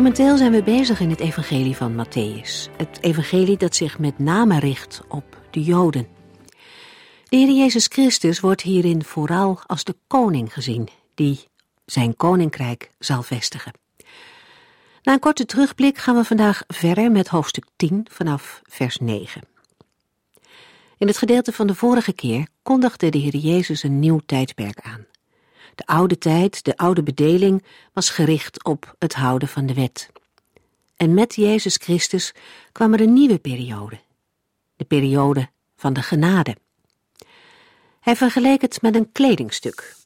Momenteel zijn we bezig in het evangelie van Matthäus. Het evangelie dat zich met name richt op de Joden. De Heer Jezus Christus wordt hierin vooral als de koning gezien, die zijn koninkrijk zal vestigen. Na een korte terugblik gaan we vandaag verder met hoofdstuk 10 vanaf vers 9. In het gedeelte van de vorige keer kondigde de Heer Jezus een nieuw tijdperk aan. De oude tijd, de oude bedeling, was gericht op het houden van de wet. En met Jezus Christus kwam er een nieuwe periode, de periode van de genade. Hij vergeleek het met een kledingstuk.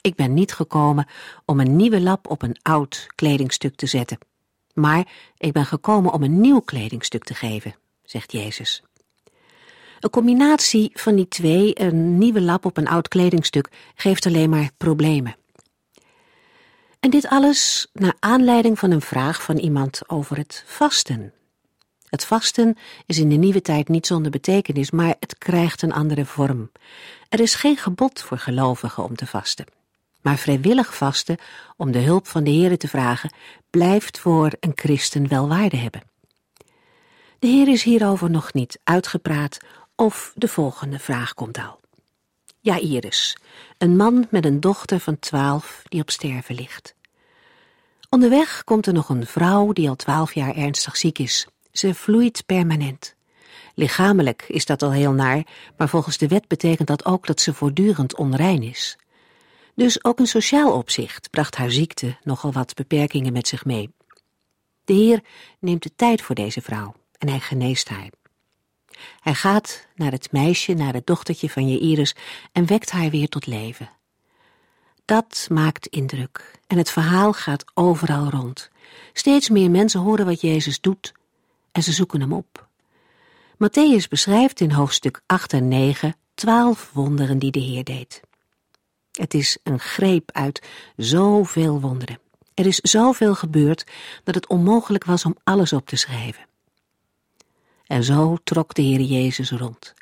Ik ben niet gekomen om een nieuwe lap op een oud kledingstuk te zetten, maar ik ben gekomen om een nieuw kledingstuk te geven, zegt Jezus. Een combinatie van die twee, een nieuwe lap op een oud kledingstuk, geeft alleen maar problemen. En dit alles naar aanleiding van een vraag van iemand over het vasten. Het vasten is in de nieuwe tijd niet zonder betekenis, maar het krijgt een andere vorm. Er is geen gebod voor gelovigen om te vasten. Maar vrijwillig vasten, om de hulp van de Heer te vragen, blijft voor een christen wel waarde hebben. De Heer is hierover nog niet uitgepraat of de volgende vraag komt al. Jairus, een man met een dochter van twaalf die op sterven ligt. Onderweg komt er nog een vrouw die al twaalf jaar ernstig ziek is. Ze vloeit permanent. Lichamelijk is dat al heel naar, maar volgens de wet betekent dat ook dat ze voortdurend onrein is. Dus ook in sociaal opzicht bracht haar ziekte nogal wat beperkingen met zich mee. De Heer neemt de tijd voor deze vrouw en hij geneest haar. Hij gaat naar het meisje, naar het dochtertje van Jairus en wekt haar weer tot leven. Dat maakt indruk en het verhaal gaat overal rond. Steeds meer mensen horen wat Jezus doet en ze zoeken hem op. Matthäus beschrijft in hoofdstuk 8 en 9 twaalf wonderen die de Heer deed. Het is een greep uit zoveel wonderen. Er is zoveel gebeurd dat het onmogelijk was om alles op te schrijven. En zo trok de Heer Jezus rond.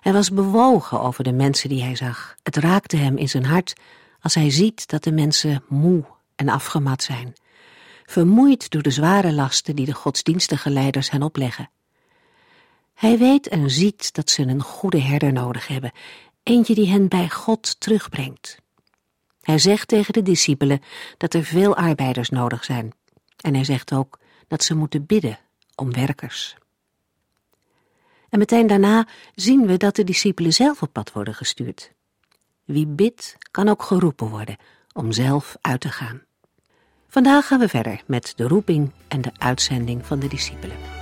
Hij was bewogen over de mensen die hij zag. Het raakte hem in zijn hart als hij ziet dat de mensen moe en afgemat zijn, vermoeid door de zware lasten die de godsdienstige leiders hen opleggen. Hij weet en ziet dat ze een goede herder nodig hebben, eentje die hen bij God terugbrengt. Hij zegt tegen de discipelen dat er veel arbeiders nodig zijn. En hij zegt ook dat ze moeten bidden om werkers. En meteen daarna zien we dat de discipelen zelf op pad worden gestuurd. Wie bidt, kan ook geroepen worden om zelf uit te gaan. Vandaag gaan we verder met de roeping en de uitzending van de discipelen.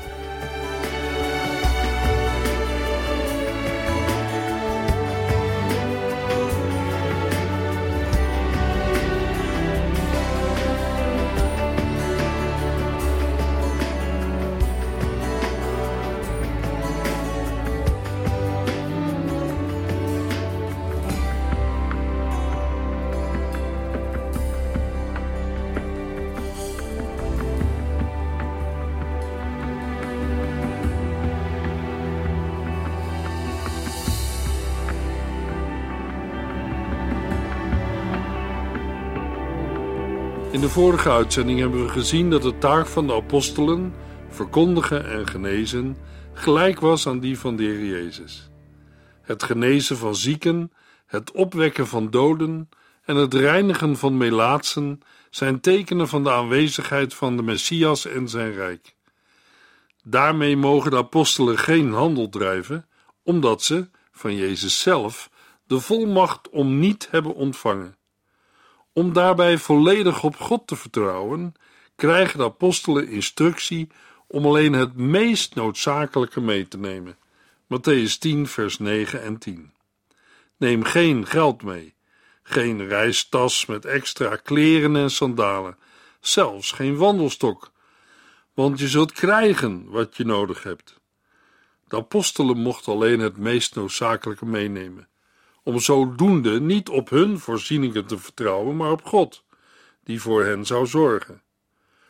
Vorige uitzending hebben we gezien dat de taak van de apostelen, verkondigen en genezen, gelijk was aan die van de Heer Jezus. Het genezen van zieken, het opwekken van doden en het reinigen van melaatsen zijn tekenen van de aanwezigheid van de Messias en zijn rijk. Daarmee mogen de apostelen geen handel drijven, omdat ze, van Jezus zelf, de volmacht om niet hebben ontvangen. Om daarbij volledig op God te vertrouwen, krijgen de apostelen instructie om alleen het meest noodzakelijke mee te nemen. Matthäus 10, vers 9 en 10. Neem geen geld mee, geen reistas met extra kleren en sandalen, zelfs geen wandelstok. want je zult krijgen wat je nodig hebt. De apostelen mochten alleen het meest noodzakelijke meenemen, om zodoende niet op hun voorzieningen te vertrouwen, maar op God, die voor hen zou zorgen.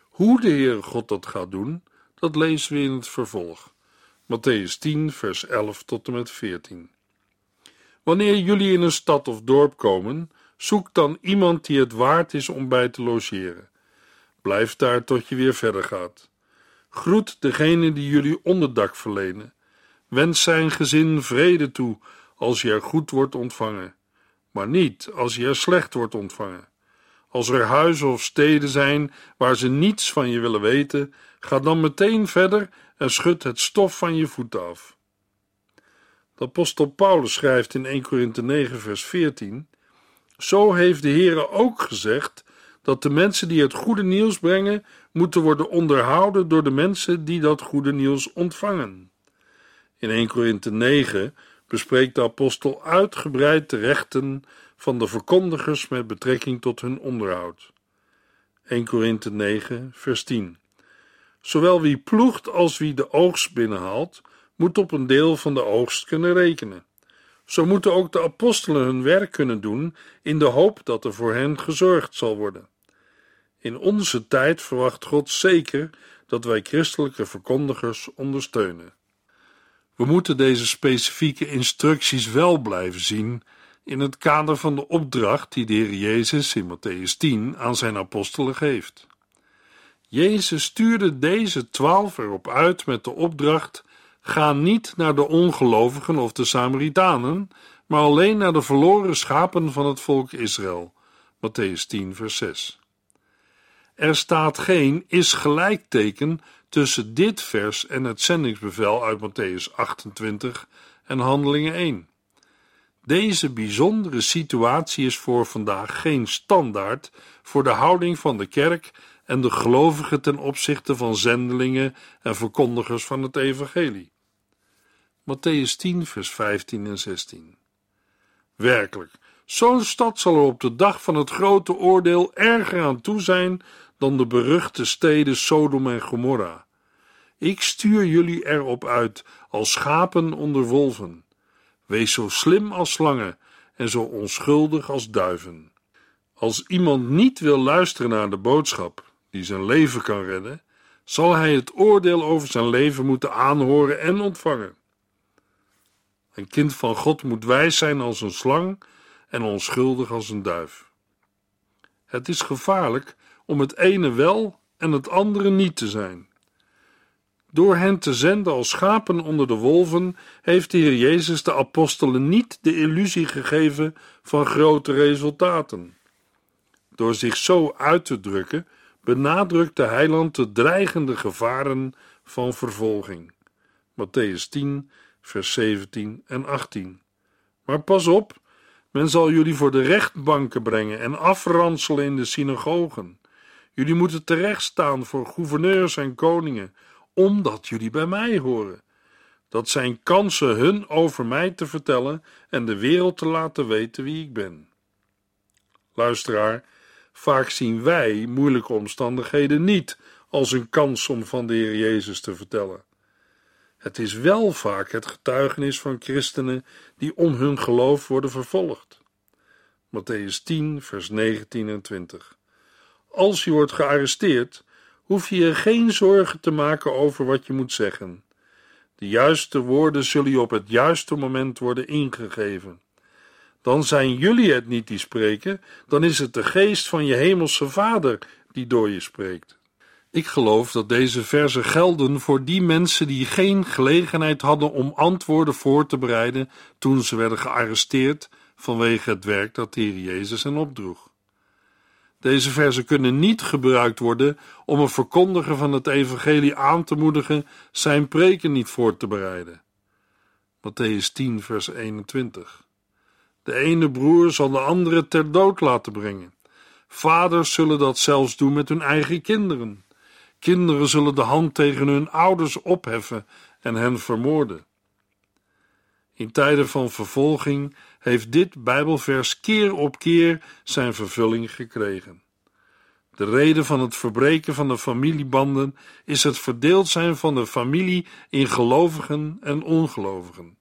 Hoe de Heere God dat gaat doen, dat lezen we in het vervolg. Matthäus 10, vers 11 tot en met 14. Wanneer jullie in een stad of dorp komen, zoek dan iemand die het waard is om bij te logeren. Blijf daar tot je weer verder gaat. Groet degene die jullie onderdak verlenen. Wens zijn gezin vrede toe als je er goed wordt ontvangen, maar niet als je er slecht wordt ontvangen. Als er huizen of steden zijn waar ze niets van je willen weten, ga dan meteen verder en schud het stof van je voeten af. De apostel Paulus schrijft in 1 Korinthe 9 vers 14: Zo heeft de Heere ook gezegd dat de mensen die het goede nieuws brengen, moeten worden onderhouden door de mensen die dat goede nieuws ontvangen. In 1 Korinthe 9 bespreekt de apostel uitgebreid de rechten van de verkondigers met betrekking tot hun onderhoud. 1 Korinthe 9, vers 10. Zowel wie ploegt als wie de oogst binnenhaalt, moet op een deel van de oogst kunnen rekenen. Zo moeten ook de apostelen hun werk kunnen doen in de hoop dat er voor hen gezorgd zal worden. In onze tijd verwacht God zeker dat wij christelijke verkondigers ondersteunen. We moeten deze specifieke instructies wel blijven zien in het kader van de opdracht die de Heer Jezus in Matthäus 10 aan zijn apostelen geeft. Jezus stuurde deze twaalf erop uit met de opdracht: ga niet naar de ongelovigen of de Samaritanen, maar alleen naar de verloren schapen van het volk Israël. Matthäus 10, vers 6. Er staat geen is gelijkteken tussen dit vers en het zendingsbevel uit Matthäus 28 en Handelingen 1. Deze bijzondere situatie is voor vandaag geen standaard voor de houding van de kerk en de gelovigen ten opzichte van zendelingen en verkondigers van het evangelie. Matthäus 10, vers 15 en 16. Werkelijk, zo'n stad zal er op de dag van het grote oordeel erger aan toe zijn dan de beruchte steden Sodom en Gomorra. Ik stuur jullie erop uit als schapen onder wolven. Wees zo slim als slangen en zo onschuldig als duiven. Als iemand niet wil luisteren naar de boodschap die zijn leven kan redden, zal hij het oordeel over zijn leven moeten aanhoren en ontvangen. Een kind van God moet wijs zijn als een slang en onschuldig als een duif. Het is gevaarlijk om het ene wel en het andere niet te zijn. Door hen te zenden als schapen onder de wolven, heeft de Heer Jezus de apostelen niet de illusie gegeven van grote resultaten. Door zich zo uit te drukken, benadrukt de heiland de dreigende gevaren van vervolging. Matthäus 10, vers 17 en 18. Maar pas op, men zal jullie voor de rechtbanken brengen en afranselen in de synagogen. Jullie moeten terechtstaan voor gouverneurs en koningen, omdat jullie bij mij horen. Dat zijn kansen hun over mij te vertellen en de wereld te laten weten wie ik ben. Luisteraar, vaak zien wij moeilijke omstandigheden niet als een kans om van de Heer Jezus te vertellen. Het is wel vaak het getuigenis van christenen die om hun geloof worden vervolgd. Matthäus 10, vers 19 en 20. Als je wordt gearresteerd, hoef je je geen zorgen te maken over wat je moet zeggen. De juiste woorden zullen je op het juiste moment worden ingegeven. Dan zijn jullie het niet die spreken, dan is het de geest van je hemelse Vader die door je spreekt. Ik geloof dat deze verzen gelden voor die mensen die geen gelegenheid hadden om antwoorden voor te bereiden toen ze werden gearresteerd vanwege het werk dat de Heer Jezus hen opdroeg. Deze verzen kunnen niet gebruikt worden om een verkondiger van het evangelie aan te moedigen zijn preken niet voor te bereiden. Matthäus 10 vers 21 De ene broer zal de andere ter dood laten brengen. Vaders zullen dat zelfs doen met hun eigen kinderen. Kinderen zullen de hand tegen hun ouders opheffen en hen vermoorden. In tijden van vervolging heeft dit Bijbelvers keer op keer zijn vervulling gekregen. De reden van het verbreken van de familiebanden is het verdeeld zijn van de familie in gelovigen en ongelovigen.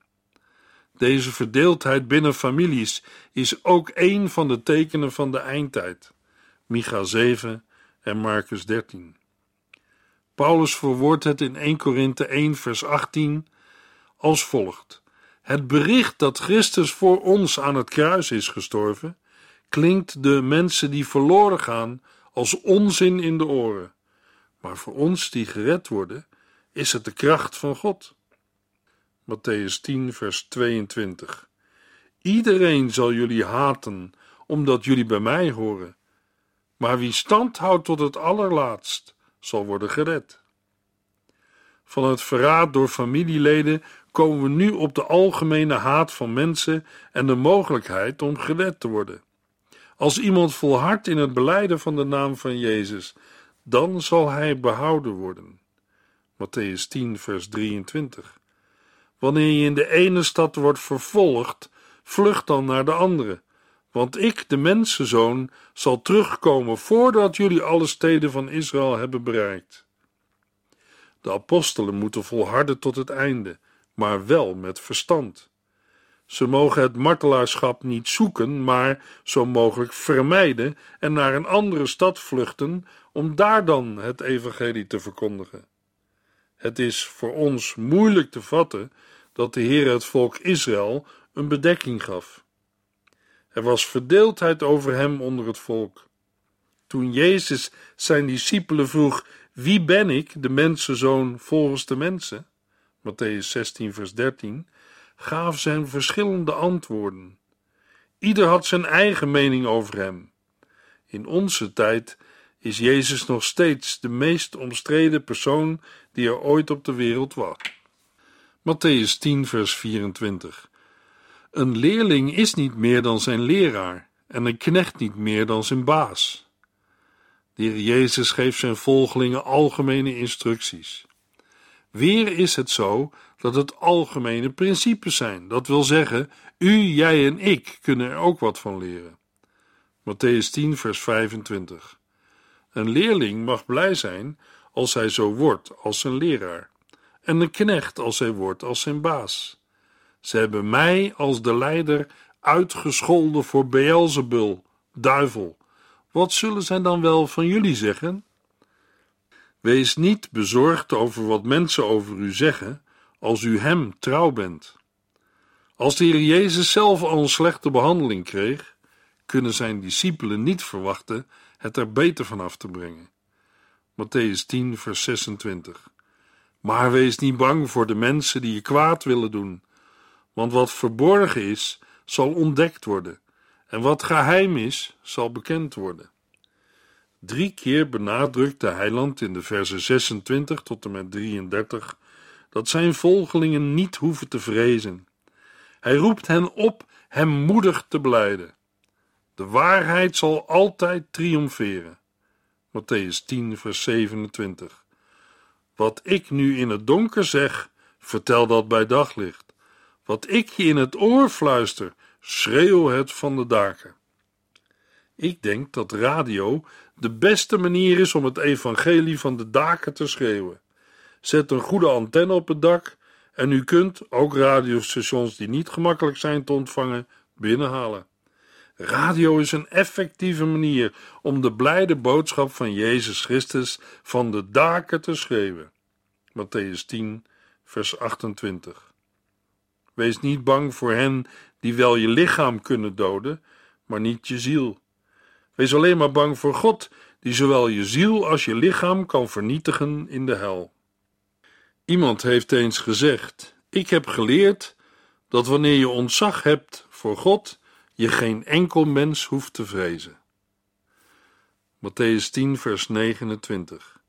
Deze verdeeldheid binnen families is ook een van de tekenen van de eindtijd. Micha 7 en Marcus 13. Paulus verwoordt het in 1 Korinthe 1 vers 18 als volgt: Het bericht dat Christus voor ons aan het kruis is gestorven, klinkt de mensen die verloren gaan als onzin in de oren. Maar voor ons die gered worden, is het de kracht van God. Matthäus 10, vers 22. Iedereen zal jullie haten, omdat jullie bij mij horen. Maar wie stand houdt tot het allerlaatst, zal worden gered. Van het verraad door familieleden komen we nu op de algemene haat van mensen en de mogelijkheid om gered te worden. Als iemand volhardt in het beleiden van de naam van Jezus, dan zal hij behouden worden. Matthäus 10, vers 23. Wanneer je in de ene stad wordt vervolgd, vlucht dan naar de andere. Want ik, de mensenzoon, zal terugkomen voordat jullie alle steden van Israël hebben bereikt. De apostelen moeten volharden tot het einde, maar wel met verstand. Ze mogen het martelaarschap niet zoeken, maar zo mogelijk vermijden en naar een andere stad vluchten om daar dan het evangelie te verkondigen. Het is voor ons moeilijk te vatten dat de Heer het volk Israël een bedekking gaf. Er was verdeeldheid over hem onder het volk. Toen Jezus zijn discipelen vroeg: Wie ben ik, de mensenzoon, volgens de mensen? Matthäus 16, vers 13 gaf zijn verschillende antwoorden. Ieder had zijn eigen mening over hem. In onze tijd is Jezus nog steeds de meest omstreden persoon die er ooit op de wereld was. Matthäus 10, vers 24. Een leerling is niet meer dan zijn leraar, en een knecht niet meer dan zijn baas. De heer Jezus geeft zijn volgelingen algemene instructies. Weer is het zo dat het algemene principes zijn. Dat wil zeggen, u, jij en ik kunnen er ook wat van leren. Matthäus 10, vers 25. Een leerling mag blij zijn als hij zo wordt als zijn leraar, en een knecht als hij wordt als zijn baas. Ze hebben mij als de leider uitgescholden voor Beelzebul, duivel. Wat zullen zij dan wel van jullie zeggen? Wees niet bezorgd over wat mensen over u zeggen, als u hem trouw bent. Als de Heer Jezus zelf al een slechte behandeling kreeg, kunnen zijn discipelen niet verwachten het er beter van af te brengen. Matthäus 10, vers 26. Maar wees niet bang voor de mensen die je kwaad willen doen, want wat verborgen is, zal ontdekt worden, en wat geheim is, zal bekend worden. Drie keer benadrukt de heiland in de versen 26 tot en met 33 dat zijn volgelingen niet hoeven te vrezen. Hij roept hen op hem moedig te blijden. De waarheid zal altijd triomferen. Matthäus 10, vers 27. Wat ik nu in het donker zeg, vertel dat bij daglicht. Wat ik je in het oor fluister, schreeuw het van de daken. Ik denk dat radio de beste manier is om het evangelie van de daken te schreeuwen. Zet een goede antenne op het dak en u kunt ook radiostations die niet gemakkelijk zijn te ontvangen binnenhalen. Radio is een effectieve manier om de blijde boodschap van Jezus Christus van de daken te schreeuwen. Matthäus 10, vers 28. Wees niet bang voor hen die wel je lichaam kunnen doden, maar niet je ziel. Wees alleen maar bang voor God, die zowel je ziel als je lichaam kan vernietigen in de hel. Iemand heeft eens gezegd: Ik heb geleerd dat wanneer je ontzag hebt voor God, je geen enkel mens hoeft te vrezen. Matthäus 10, vers 29.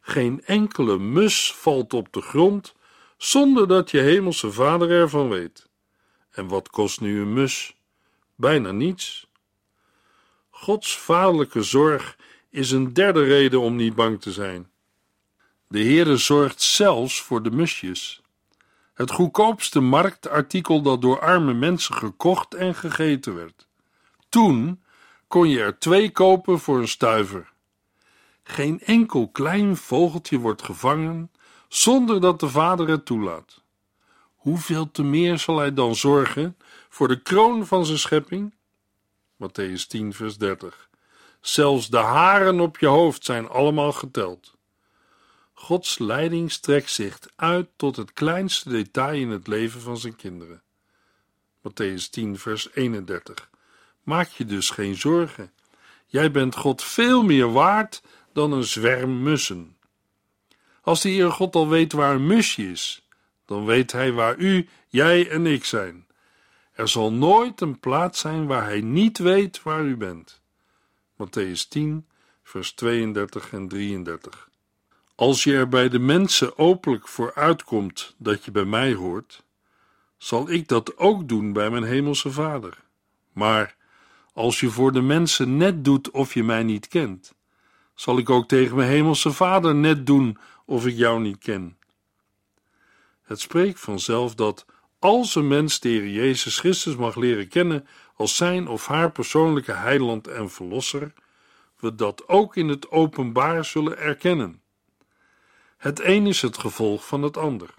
Geen enkele mus valt op de grond zonder dat je hemelse vader ervan weet. En wat kost nu een mus? Bijna niets. Gods vaderlijke zorg is een derde reden om niet bang te zijn. De Heere zorgt zelfs voor de musjes. Het goedkoopste marktartikel dat door arme mensen gekocht en gegeten werd. Toen kon je er twee kopen voor een stuiver. Geen enkel klein vogeltje wordt gevangen zonder dat de Vader het toelaat. Hoeveel te meer zal hij dan zorgen voor de kroon van zijn schepping? Matthäus 10, vers 30. Zelfs de haren op je hoofd zijn allemaal geteld. Gods leiding strekt zich uit tot het kleinste detail in het leven van zijn kinderen. Matthäus 10, vers 31. Maak je dus geen zorgen. Jij bent God veel meer waard dan een zwerm mussen. Als de Heer God al weet waar een musje is, dan weet Hij waar u, jij en ik zijn. Er zal nooit een plaats zijn waar Hij niet weet waar u bent. Matthäus 10, vers 32 en 33. Als je er bij de mensen openlijk voor uitkomt dat je bij mij hoort, zal ik dat ook doen bij mijn hemelse Vader. Maar als je voor de mensen net doet of je mij niet kent, zal ik ook tegen mijn hemelse Vader net doen of ik jou niet ken. Het spreekt vanzelf dat als een mens de Heer Jezus Christus mag leren kennen als zijn of haar persoonlijke heiland en verlosser, we dat ook in het openbaar zullen erkennen. Het een is het gevolg van het ander.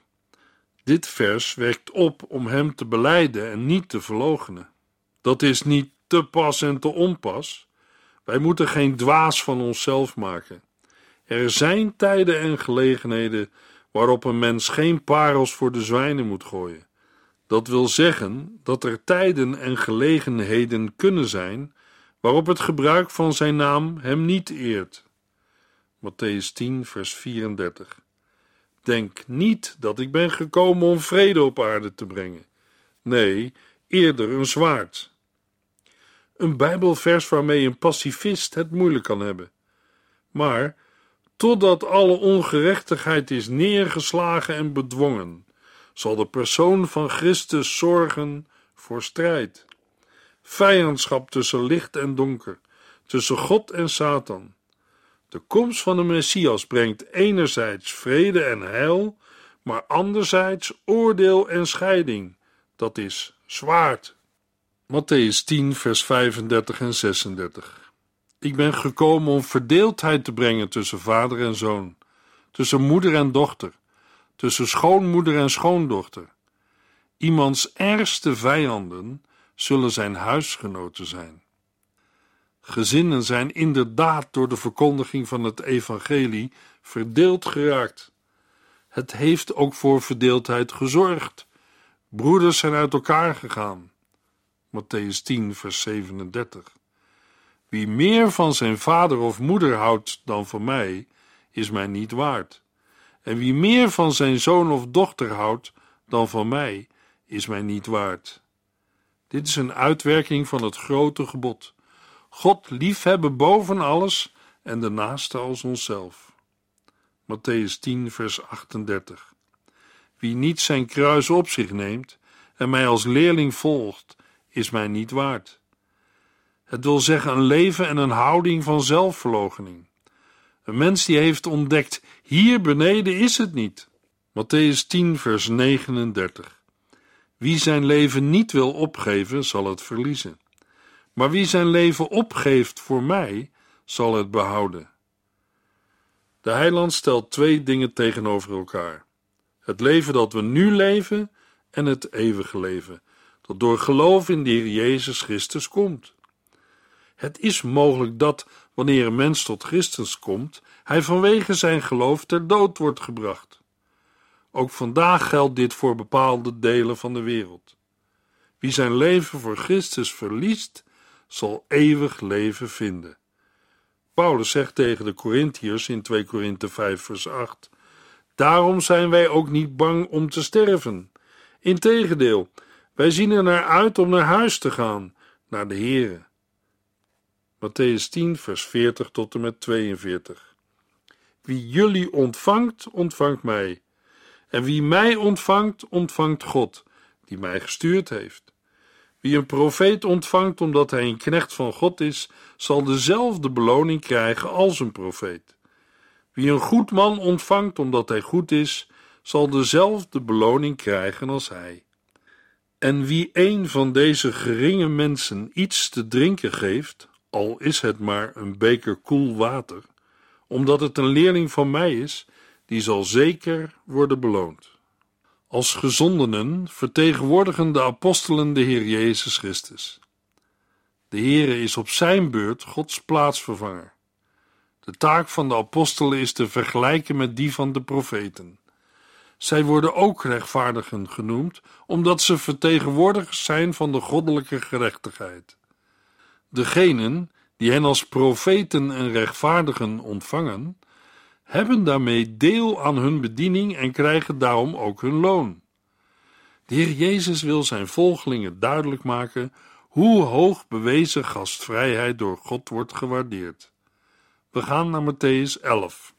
Dit vers wekt op om hem te beleiden en niet te verloochenen. Dat is niet te pas en te onpas. Wij moeten geen dwaas van onszelf maken. Er zijn tijden en gelegenheden waarop een mens geen parels voor de zwijnen moet gooien. Dat wil zeggen dat er tijden en gelegenheden kunnen zijn waarop het gebruik van zijn naam hem niet eert. Matthäus 10, vers 34. Denk niet dat ik ben gekomen om vrede op aarde te brengen. Nee, eerder een zwaard. Een Bijbelvers waarmee een pacifist het moeilijk kan hebben. Maar totdat alle ongerechtigheid is neergeslagen en bedwongen, zal de persoon van Christus zorgen voor strijd. Vijandschap tussen licht en donker, tussen God en Satan. De komst van de Messias brengt enerzijds vrede en heil, maar anderzijds oordeel en scheiding, dat is zwaard. Matthäus 10, vers 35 en 36. Ik ben gekomen om verdeeldheid te brengen tussen vader en zoon, tussen moeder en dochter, tussen schoonmoeder en schoondochter. Iemands ergste vijanden zullen zijn huisgenoten zijn. Gezinnen zijn inderdaad door de verkondiging van het evangelie verdeeld geraakt. Het heeft ook voor verdeeldheid gezorgd. Broeders zijn uit elkaar gegaan. Matthäus 10, vers 37. Wie meer van zijn vader of moeder houdt dan van mij, is mij niet waard. En wie meer van zijn zoon of dochter houdt dan van mij, is mij niet waard. Dit is een uitwerking van het grote gebod. God liefhebben boven alles en de naaste als onszelf. Matthäus 10, vers 38. Wie niet zijn kruis op zich neemt en mij als leerling volgt, is mij niet waard. Het wil zeggen een leven en een houding van zelfverloochening. Een mens die heeft ontdekt: hier beneden is het niet. Matthäus 10, vers 39. Wie zijn leven niet wil opgeven, zal het verliezen. Maar wie zijn leven opgeeft voor mij, zal het behouden. De heiland stelt twee dingen tegenover elkaar: het leven dat we nu leven en het eeuwige leven, dat door geloof in de Heer Jezus Christus komt. Het is mogelijk dat, wanneer een mens tot Christus komt, hij vanwege zijn geloof ter dood wordt gebracht. Ook vandaag geldt dit voor bepaalde delen van de wereld. Wie zijn leven voor Christus verliest, zal eeuwig leven vinden. Paulus zegt tegen de Corinthiërs in 2 Korinthe 5 vers 8: Daarom zijn wij ook niet bang om te sterven. Integendeel, wij zien er naar uit om naar huis te gaan, naar de Here. Matthäus 10 vers 40 tot en met 42. Wie jullie ontvangt, ontvangt mij. En wie mij ontvangt, ontvangt God, die mij gestuurd heeft. Wie een profeet ontvangt omdat hij een knecht van God is, zal dezelfde beloning krijgen als een profeet. Wie een goed man ontvangt omdat hij goed is, zal dezelfde beloning krijgen als hij. En wie een van deze geringe mensen iets te drinken geeft, al is het maar een beker koel water, omdat het een leerling van mij is, die zal zeker worden beloond. Als gezondenen vertegenwoordigen de apostelen de Heer Jezus Christus. De Heere is op zijn beurt Gods plaatsvervanger. De taak van de apostelen is te vergelijken met die van de profeten. Zij worden ook rechtvaardigen genoemd, omdat ze vertegenwoordigers zijn van de goddelijke gerechtigheid. Degenen die hen als profeten en rechtvaardigen ontvangen, hebben daarmee deel aan hun bediening en krijgen daarom ook hun loon. De Heer Jezus wil zijn volgelingen duidelijk maken hoe hoog bewezen gastvrijheid door God wordt gewaardeerd. We gaan naar Matthäus 11.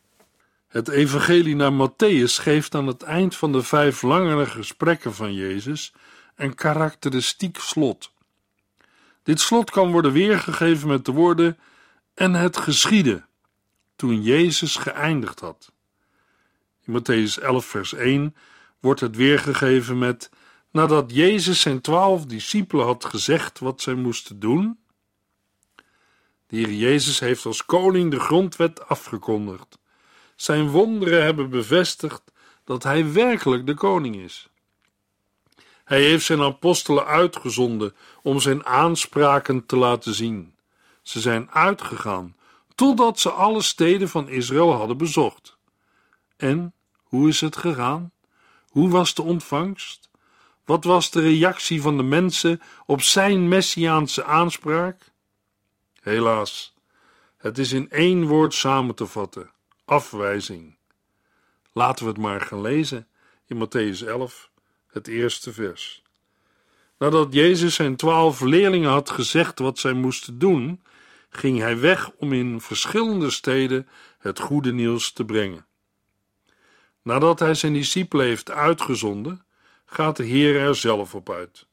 Het evangelie naar Matthäus geeft aan het eind van de vijf langere gesprekken van Jezus een karakteristiek slot. Dit slot kan worden weergegeven met de woorden en het geschiedde toen Jezus geëindigd had. In Matthäus 11 vers 1 wordt het weergegeven met nadat Jezus zijn twaalf discipelen had gezegd wat zij moesten doen. De Heer Jezus heeft als koning de grondwet afgekondigd. Zijn wonderen hebben bevestigd dat hij werkelijk de koning is. Hij heeft zijn apostelen uitgezonden om zijn aanspraken te laten zien. Ze zijn uitgegaan totdat ze alle steden van Israël hadden bezocht. En hoe is het gegaan? Hoe was de ontvangst? Wat was de reactie van de mensen op zijn messiaanse aanspraak? Helaas, het is in één woord samen te vatten: afwijzing. Laten we het maar gaan lezen in Matthäus 11, het eerste vers. Nadat Jezus zijn twaalf leerlingen had gezegd wat zij moesten doen, ging hij weg om in verschillende steden het goede nieuws te brengen. Nadat hij zijn discipelen heeft uitgezonden, gaat de Heer er zelf op uit.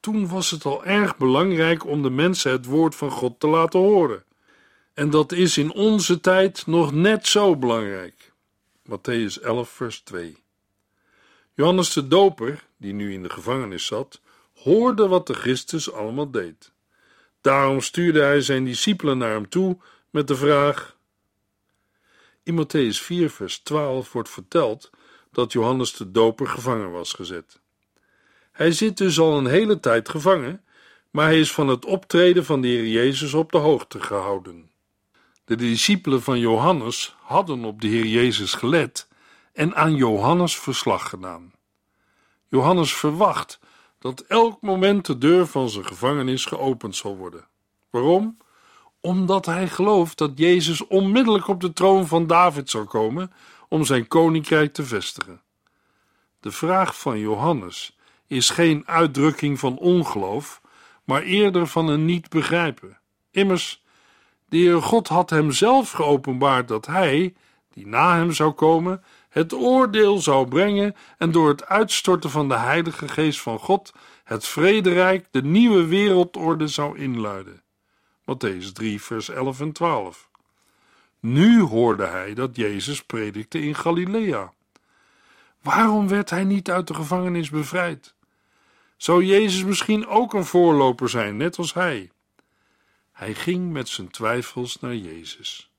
Toen was het al erg belangrijk om de mensen het woord van God te laten horen. En dat is in onze tijd nog net zo belangrijk. Matthäus 11, vers 2. Johannes de Doper, die nu in de gevangenis zat, hoorde wat de Christus allemaal deed. Daarom stuurde hij zijn discipelen naar hem toe met de vraag: In Matthäus 4, vers 12 wordt verteld dat Johannes de Doper gevangen was gezet. Hij zit dus al een hele tijd gevangen, maar hij is van het optreden van de Heer Jezus op de hoogte gehouden. De discipelen van Johannes hadden op de Heer Jezus gelet en aan Johannes verslag gedaan. Johannes verwacht dat elk moment de deur van zijn gevangenis geopend zal worden. Waarom? Omdat hij gelooft dat Jezus onmiddellijk op de troon van David zal komen om zijn koninkrijk te vestigen. De vraag van Johannes is geen uitdrukking van ongeloof, maar eerder van een niet begrijpen. Immers, de Heer God had hem zelf geopenbaard dat hij, die na hem zou komen, het oordeel zou brengen en door het uitstorten van de Heilige Geest van God het vrederijk, de nieuwe wereldorde zou inluiden. Matthäus 3, vers 11 en 12. Nu hoorde hij dat Jezus predikte in Galilea. Waarom werd hij niet uit de gevangenis bevrijd? Zou Jezus misschien ook een voorloper zijn, net als hij? Hij ging met zijn twijfels naar Jezus.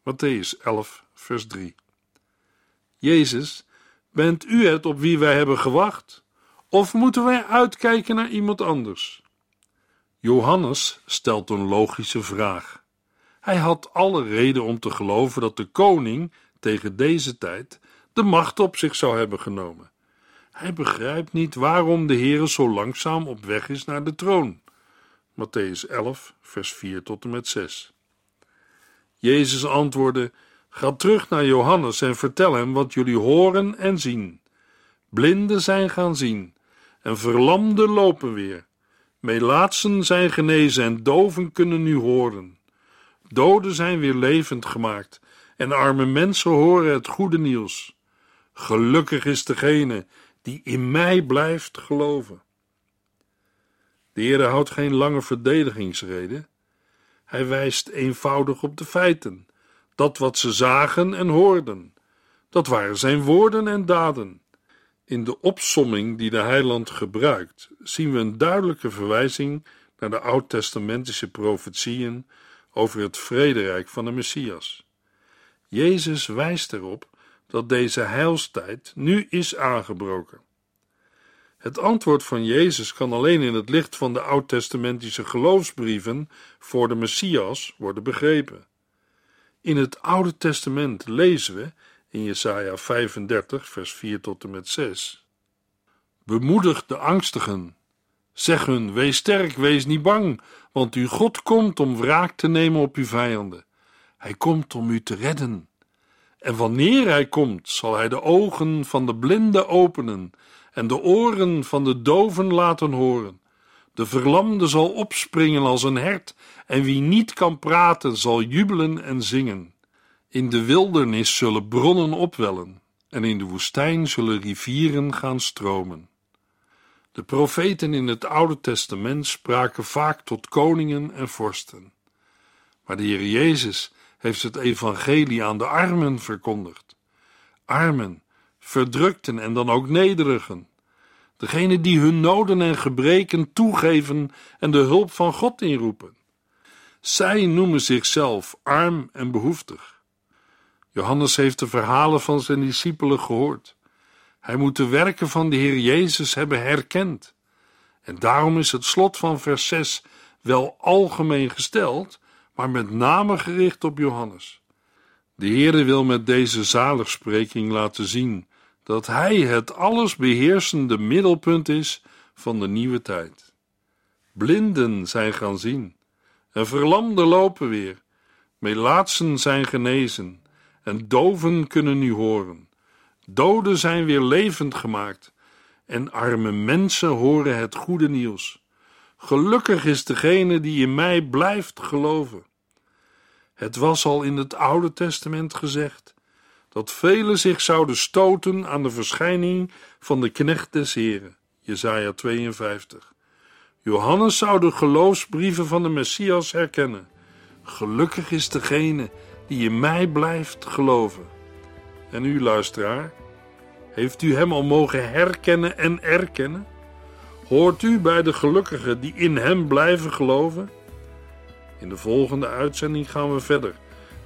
Matthäus 11, vers 3. Jezus, bent u het op wie wij hebben gewacht? Of moeten wij uitkijken naar iemand anders? Johannes stelt een logische vraag. Hij had alle reden om te geloven dat de koning tegen deze tijd de macht op zich zou hebben genomen. Hij begrijpt niet waarom de Heere zo langzaam op weg is naar de troon. Matthäus 11, vers 4 tot en met 6. Jezus antwoordde: Ga terug naar Johannes en vertel hem wat jullie horen en zien. Blinden zijn gaan zien, en verlamden lopen weer. Melaatsen zijn genezen en doven kunnen nu horen. Doden zijn weer levend gemaakt en arme mensen horen het goede nieuws. Gelukkig is degene die in mij blijft geloven. De Heer houdt geen lange verdedigingsreden. Hij wijst eenvoudig op de feiten, dat wat ze zagen en hoorden. Dat waren zijn woorden en daden. In de opsomming die de heiland gebruikt, zien we een duidelijke verwijzing naar de oud-testamentische profetieën over het vrederijk van de Messias. Jezus wijst erop dat deze heilstijd nu is aangebroken. Het antwoord van Jezus kan alleen in het licht van de oud-testamentische geloofsbrieven voor de Messias worden begrepen. In het Oude Testament lezen we in Jesaja 35 vers 4 tot en met 6 Bemoedig de angstigen. Zeg hun: wees sterk, wees niet bang, want uw God komt om wraak te nemen op uw vijanden. Hij komt om u te redden. En wanneer hij komt, zal hij de ogen van de blinden openen en de oren van de doven laten horen. De verlamde zal opspringen als een hert, en wie niet kan praten, zal jubelen en zingen. In de wildernis zullen bronnen opwellen, en in de woestijn zullen rivieren gaan stromen. De profeten in het Oude Testament spraken vaak tot koningen en vorsten. Maar de Heer Jezus heeft het evangelie aan de armen verkondigd. Armen, verdrukten en dan ook nederigen. Degene die hun noden en gebreken toegeven en de hulp van God inroepen. Zij noemen zichzelf arm en behoeftig. Johannes heeft de verhalen van zijn discipelen gehoord. Hij moet de werken van de Heer Jezus hebben herkend. En daarom is het slot van vers 6 wel algemeen gesteld, maar met name gericht op Johannes. De Heere wil met deze zaligspreking laten zien dat Hij het alles beheersende middelpunt is van de nieuwe tijd. Blinden zijn gaan zien, en verlamden lopen weer, melaatsen zijn genezen, en doven kunnen nu horen. Doden zijn weer levend gemaakt, en arme mensen horen het goede nieuws. Gelukkig is degene die in mij blijft geloven. Het was al in het Oude Testament gezegd dat velen zich zouden stoten aan de verschijning van de knecht des Heren. Jesaja 52. Johannes zou de geloofsbrieven van de Messias herkennen. Gelukkig is degene die in mij blijft geloven. En u, luisteraar, heeft u hem al mogen herkennen en erkennen? Hoort u bij de gelukkigen die in hem blijven geloven? In de volgende uitzending gaan we verder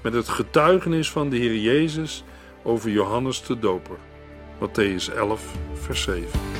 met het getuigenis van de Heer Jezus over Johannes de Doper. Matthäus 11, vers 7.